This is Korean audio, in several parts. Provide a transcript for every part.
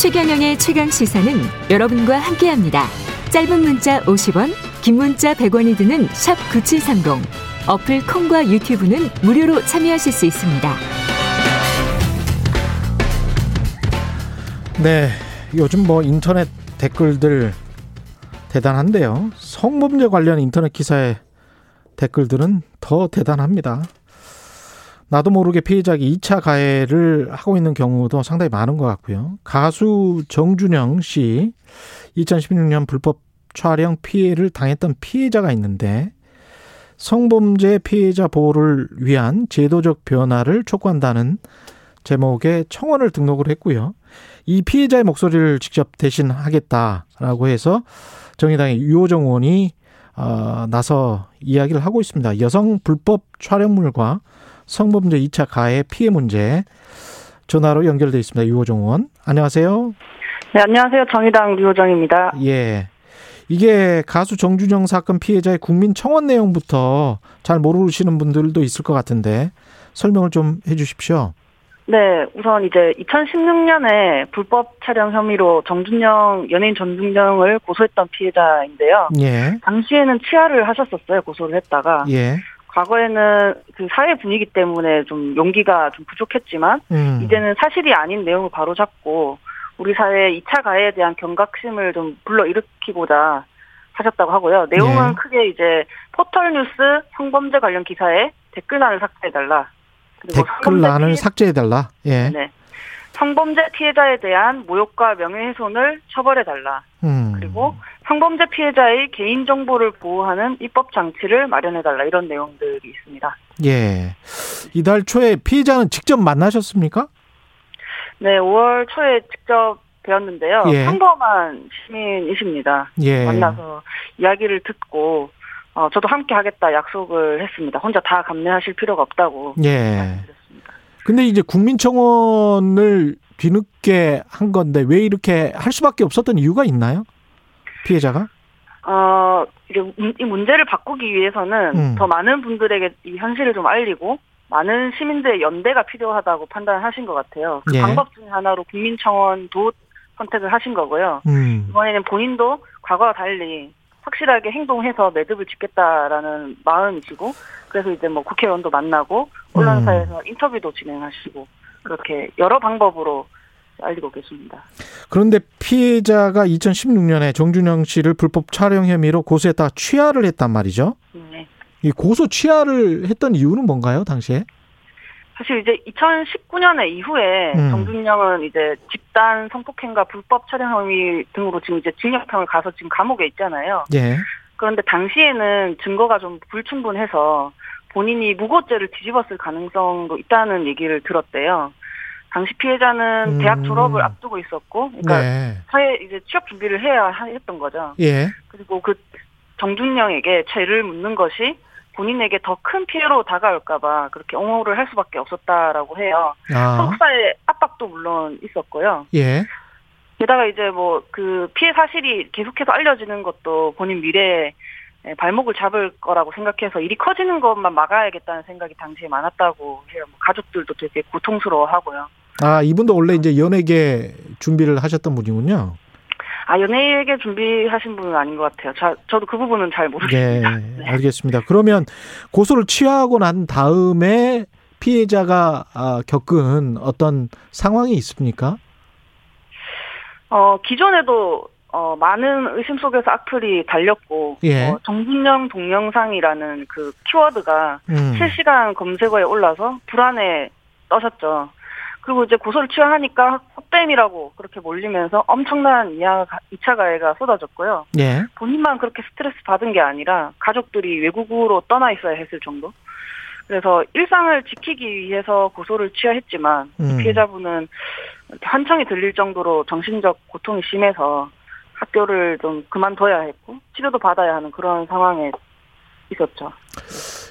최경영의 최강 시사는 여러분과 함께합니다. 짧은 문자 50원, 긴 문자 100원이 드는 샵 9730. 어플 콩과 유튜브는 무료로 참여하실 수 있습니다. 네, 요즘 뭐 인터넷 댓글들 대단한데요. 성범죄 관련 인터넷 기사의 댓글들은 더 대단합니다. 나도 모르게 피해자가 2차 가해를 하고 있는 경우도 상당히 많은 것 같고요. 가수 정준영 씨 2016년 불법 촬영 피해를 당했던 피해자가 있는데 성범죄 피해자 보호를 위한 제도적 변화를 촉구한다는 제목의 청원을 등록을 했고요. 이 피해자의 목소리를 직접 대신하겠다라고 해서 정의당의 유호정 의원이 어, 나서 이야기를 하고 있습니다. 여성 불법 촬영물과 성범죄 2차 가해 피해 문제 전화로 연결돼 있습니다. 유호정 의원. 안녕하세요. 네, 안녕하세요. 정의당 유호정입니다. 예. 이게 가수 정준영 사건 피해자의 국민 청원 내용부터 잘 모르시는 분들도 있을 것 같은데 설명을 좀 해 주십시오. 네, 우선 이제 2016년에 불법 촬영 혐의로 정준영, 연예인 정준영을 고소했던 피해자인데요. 예. 당시에는 치아를 하셨었어요, 고소를 했다가. 예. 과거에는 그 사회 분위기 때문에 좀 용기가 좀 부족했지만, 음. 이제는 사실이 아닌 내용을 바로잡고, 우리 사회의 2차 가해에 대한 경각심을 좀 불러일으키고자 하셨다고 하고요. 내용은 예. 크게 이제 포털 뉴스 성범죄 관련 기사에 댓글란을 삭제해달라. 그리고 댓글란을 피해- 삭제해 달라. 예. 네. 성범죄 피해자에 대한 모욕과 명예훼손을 처벌해달라. 음. 그리고 성범죄 피해자의 개인정보를 보호하는 입법 장치를 마련해달라. 이런 내용들이 있습니다. 예. 이달 초에 피해자는 직접 만나셨습니까? 네, 5월 초에 직접 뵈었는데요. 예. 평범한 시민이십니다. 예. 만나서 이야기를 듣고 어, 저도 함께 하겠다 약속을 했습니다. 혼자 다 감내하실 필요가 없다고 예. 근데 이제 국민청원을 뒤늦게 한 건데 왜 이렇게 할 수밖에 없었던 이유가 있나요? 피해자가? 어, 문- 이 문제를 바꾸기 위해서는 음. 더 많은 분들에게 이 현실을 좀 알리고 많은 시민들의 연대가 필요하다고 판단하신 것 같아요. 그 예. 방법 중에 하나로 국민청원도 선택을 하신 거고요. 음. 이번에는 본인도 과거와 달리 확실하게 행동해서 매듭을 짓겠다라는 마음이시고 그래서 이제 뭐 국회의원도 만나고 언론사에서 인터뷰도 진행하시고 그렇게 여러 방법으로 알리고 계십니다. 그런데 피해자가 2016년에 정준영 씨를 불법 촬영 혐의로 고소했다가 취하를 했단 말이죠. 네. 이 고소 취하를 했던 이유는 뭔가요, 당시에? 사실 이제 2019년에 이후에 음. 정준영은 이제 집단 성폭행과 불법 촬영 혐의 등으로 지금 이제 징역형을 가서 지금 감옥에 있잖아요. 예. 그런데 당시에는 증거가 좀 불충분해서 본인이 무고죄를 뒤집었을 가능성도 있다는 얘기를 들었대요. 당시 피해자는 음. 대학 졸업을 앞두고 있었고, 그러니까 네. 사회 이제 취업 준비를 해야 하- 했던 거죠. 예. 그리고 그 정준영에게 죄를 묻는 것이 본인에게 더 큰 피해로 다가올까봐 그렇게 옹호를 할 수밖에 없었다라고 해요. 아. 소속사의 압박도 물론 있었고요. 예. 게다가 이제 뭐 그 피해 사실이 계속해서 알려지는 것도 본인 미래에 발목을 잡을 거라고 생각해서 일이 커지는 것만 막아야겠다는 생각이 당시에 많았다고 해요. 뭐 가족들도 되게 고통스러워하고요. 아, 이분도 원래 이제 연예계 준비를 하셨던 분이군요. 아 연예계 준비하신 분은 아닌 것 같아요. 자, 저도 그 부분은 잘 예, 모르겠습니다. 네. 알겠습니다. 그러면 고소를 취하고 난 다음에 피해자가 아, 겪은 어떤 상황이 있습니까? 어 기존에도 어 많은 의심 속에서 악플이 달렸고 예. 어, 정준영 동영상이라는 그 키워드가 음. 실시간 검색어에 올라서 불안에 떠셨죠. 그리고 이제 고소를 취하하니까 헛뱀이라고 그렇게 몰리면서 엄청난 2차 가해가 쏟아졌고요. 예. 본인만 그렇게 스트레스 받은 게 아니라 가족들이 외국으로 떠나 있어야 했을 정도. 그래서 일상을 지키기 위해서 고소를 취하했지만 이 음. 피해자분은 한청이 들릴 정도로 정신적 고통이 심해서 학교를 좀 그만둬야 했고 치료도 받아야 하는 그런 상황에 있었죠.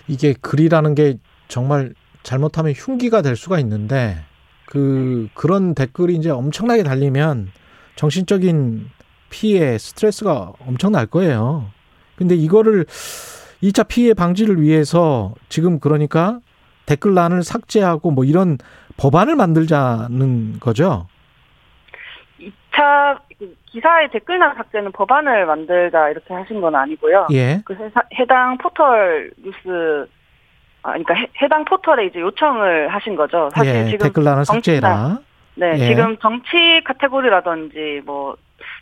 이게 글이라는 게 정말 잘못하면 흉기가 될 수가 있는데 그 그런 댓글이 이제 엄청나게 달리면 정신적인 피해, 스트레스가 엄청날 거예요. 근데 이거를 2차 피해 방지를 위해서 지금 그러니까 댓글란을 삭제하고 뭐 이런 법안을 만들자는 거죠. 기사 그 기사의 댓글란 삭제는 법안을 만들자 이렇게 하신 건 아니고요. 예. 그 해당 포털 뉴스 아 그러니까 해, 해당 포털에 이제 요청을 하신 거죠. 사실 예. 지금 댓글란을 삭제해라. 네, 예. 지금 정치 카테고리라든지 뭐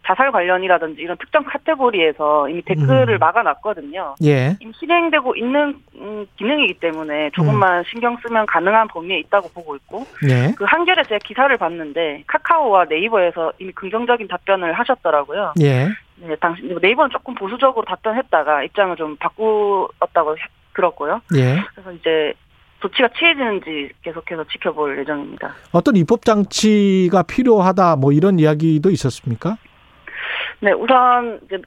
자살 관련이라든지 이런 특정 카테고리에서 이미 댓글을 음. 막아놨거든요. 예. 이미 실행되고 있는 음, 기능이기 때문에 조금만 신경 쓰면 가능한 범위에 있다고 보고 있고 예. 그 한겨레 제 기사를 봤는데 카카오와 네이버에서 이미 긍정적인 답변을 하셨더라고요. 예. 네, 당시 네이버는 조금 보수적으로 답변했다가 입장을 좀 바꾸었다고 해- 들었고요. 예. 그래서 이제 조치가 취해지는지 계속해서 지켜볼 예정입니다. 어떤 입법 장치가 필요하다 뭐 이런 이야기도 있었습니까? 네, 우선 이제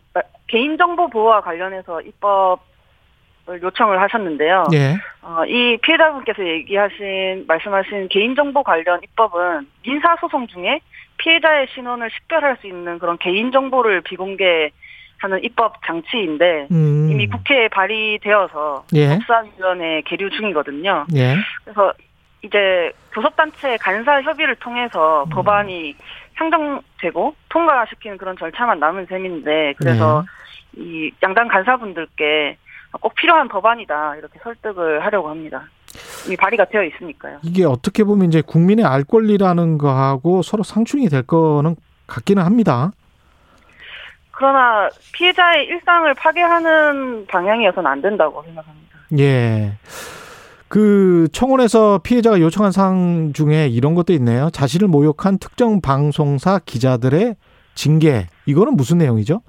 개인정보 보호와 관련해서 입법을 요청을 하셨는데요. 예. 어, 이 피해자분께서 얘기하신 말씀하신 개인정보 관련 입법은 민사 소송 중에 피해자의 신원을 식별할 수 있는 그런 개인정보를 비공개 하는 입법 장치인데 음. 이미 국회에 발의되어서 예. 법사위원회 계류 중이거든요. 예. 그래서 이제 교섭단체 간사 협의를 통해서 음. 법안이 상정되고 통과시키는 그런 절차만 남은 셈인데 그래서 네. 이 양당 간사분들께 꼭 필요한 법안이다 이렇게 설득을 하려고 합니다. 이미 발의가 되어 있으니까요. 이게 어떻게 보면 이제 국민의 알 권리라는 거하고 서로 상충이 될 거는 같기는 합니다. 그러나 피해자의 일상을 파괴하는 방향이어서는 안 된다고 생각합니다. 예. 그 청원에서 피해자가 요청한 사항 중에 이런 것도 있네요. 자신을 모욕한 특정 방송사 기자들의 징계. 이거는 무슨 내용이죠?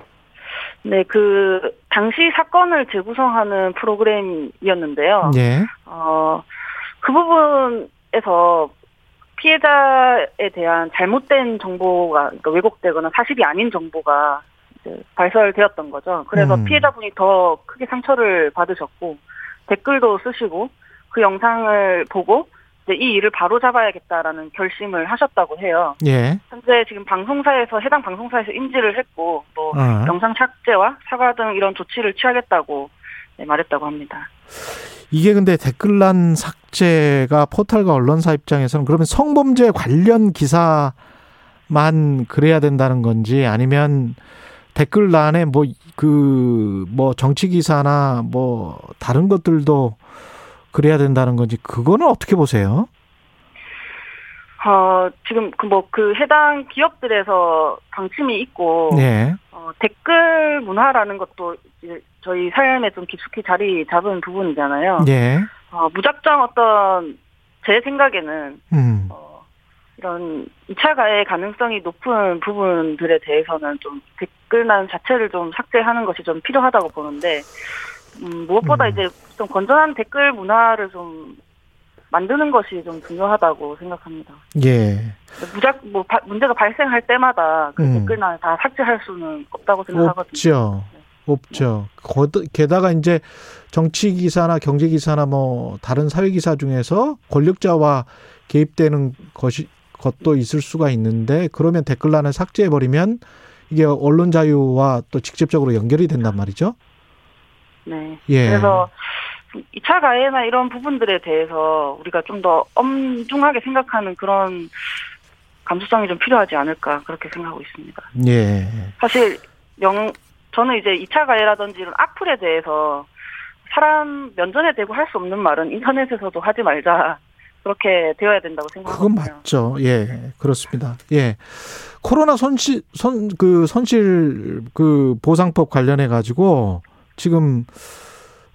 네, 그 당시 사건을 재구성하는 프로그램이었는데요. 예. 어, 그 부분에서 피해자에 대한 잘못된 정보가 그러니까 왜곡되거나 사실이 아닌 정보가 이제 발설되었던 거죠. 그래서 음. 피해자분이 더 크게 상처를 받으셨고 댓글도 쓰시고 그 영상을 보고 이제 이 일을 바로 잡아야겠다라는 결심을 하셨다고 해요. 예. 현재 지금 방송사에서 해당 방송사에서 인지를 했고 뭐 어. 영상 삭제와 사과 등 이런 조치를 취하겠다고 네, 말했다고 합니다. 이게 근데 댓글란 삭제가 포털과 언론사 입장에서는 그러면 성범죄 관련 기사만 그래야 된다는 건지 아니면 댓글란에 뭐 그 뭐 정치 기사나 뭐 다른 것들도 그래야 된다는 건지 그거는 어떻게 보세요? 어, 지금 그 뭐 그 해당 기업들에서 방침이 있고 네. 어, 댓글 문화라는 것도 이제 저희 삶에 좀 깊숙이 자리 잡은 부분이잖아요. 예. 어, 무작정 어떤 제 생각에는 음. 어, 이런 2차 가해 가능성이 높은 부분들에 대해서는 좀 댓글란 자체를 좀 삭제하는 것이 좀 필요하다고 보는데 음, 무엇보다 음. 이제 좀 건전한 댓글 문화를 좀 만드는 것이 좀 중요하다고 생각합니다. 예. 무작 뭐 바- 문제가 발생할 때마다 그 음. 댓글란을 다 삭제할 수는 없다고 생각하거든요. 없죠. 없죠. 거드- 게다가 이제 정치 기사나 경제 기사나 뭐 다른 사회 기사 중에서 권력자와 개입되는 것이 것도 있을 수가 있는데 그러면 댓글란을 삭제해 버리면 이게 언론 자유와 또 직접적으로 연결이 된단 말이죠. 네. 예. 그래서 2차 가해나 이런 부분들에 대해서 우리가 좀 더 엄중하게 생각하는 그런 감수성이 좀 필요하지 않을까 그렇게 생각하고 있습니다. 예. 사실 영 저는 이제 2차 가해라든지 이런 악플에 대해서 사람 면전에 대고 할 수 없는 말은 인터넷에서도 하지 말자 그렇게 되어야 된다고 그건 생각하거든요. 맞죠. 예. 그렇습니다. 예. 코로나 손실 손 그 손실 그 보상법 관련해 가지고 지금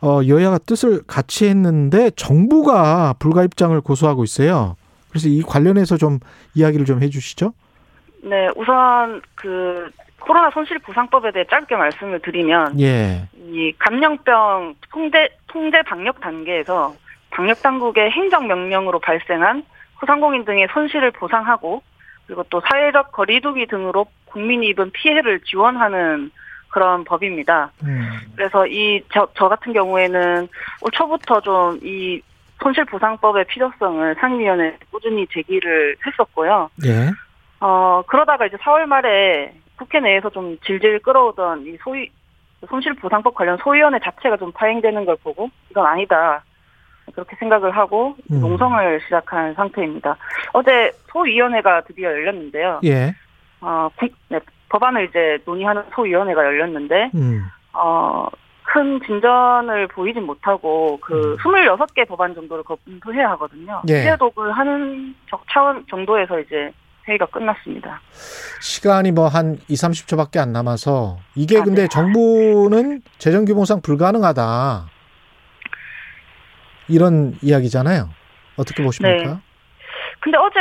어 여야가 뜻을 같이 했는데 정부가 불가 입장을 고수하고 있어요. 그래서 이 관련해서 좀 이야기를 좀 해 주시죠. 네, 우선 그 코로나 손실 보상법에 대해 짧게 말씀을 드리면 예. 이 감염병 통제 통제 방역 단계에서 방역 당국의 행정 명령으로 발생한 소상공인 등의 손실을 보상하고 그리고 또 사회적 거리두기 등으로 국민이 입은 피해를 지원하는 그런 법입니다. 음. 그래서 이저 저 같은 경우에는 올 초부터 좀 이 손실 보상법의 필요성을 상임위원회 꾸준히 제기를 했었고요. 예. 어, 그러다가 이제 4월 말에 국회 내에서 좀 질질 끌어오던 이 소위, 손실보상법 관련 소위원회 자체가 좀 파행되는 걸 보고 이건 아니다. 그렇게 생각을 하고 음. 농성을 시작한 상태입니다. 어제 소위원회가 드디어 열렸는데요. 예. 어, 국, 네, 법안을 이제 논의하는 소위원회가 열렸는데 음. 어, 큰 진전을 보이진 못하고 그 음. 26개 법안 정도를 검토해야 하거든요. 예. 피해독을 하는 적 차원 정도에서 이제 회의가 끝났습니다. 시간이 뭐 한 2, 30초밖에 안 남아서 이게 아, 근데 네. 정부는 재정 규모상 불가능하다. 이런 이야기잖아요. 어떻게 보십니까? 네. 근데 어제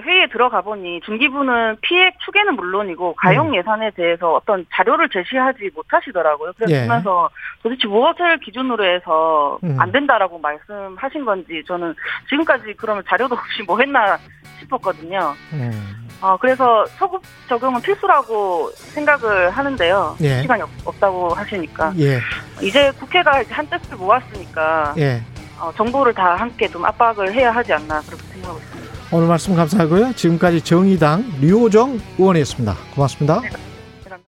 회의에 들어가 보니 중기부는 피해 추계는 물론이고 가용 음. 예산에 대해서 어떤 자료를 제시하지 못하시더라고요. 예. 그러면서 도대체 무엇을 기준으로 해서 음. 안 된다라고 말씀하신 건지 저는 지금까지 그러면 자료도 없이 뭐 했나 싶었거든요. 음. 어, 그래서 소급 적용은 필수라고 생각을 하는데요. 예. 시간이 없, 없다고 하시니까. 예, 이제 국회가 이제 한 뜻을 모았으니까 예. 어, 정부를 다 함께 좀 압박을 해야 하지 않나 그렇게 생각하고 있습니다. 오늘 말씀 감사하고요. 지금까지 정의당 류호정 의원이었습니다. 고맙습니다.